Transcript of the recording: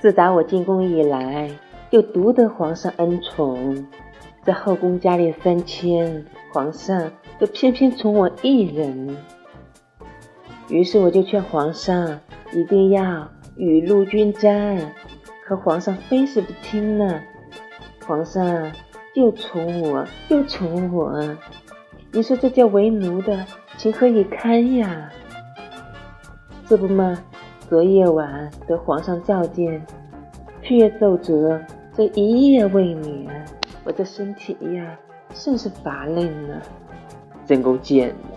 自打我进宫以来，就独得皇上恩宠，在后宫佳丽三千，皇上就偏偏宠我一人。于是我就劝皇上一定要雨露均沾，可皇上非是不听呢。皇上就宠我，就宠我，你说这叫为奴的情何以堪呀？这不嘛，昨夜晚得皇上召见，却奏折这一夜未眠，我这身体呀甚是乏累呢，真够贱的。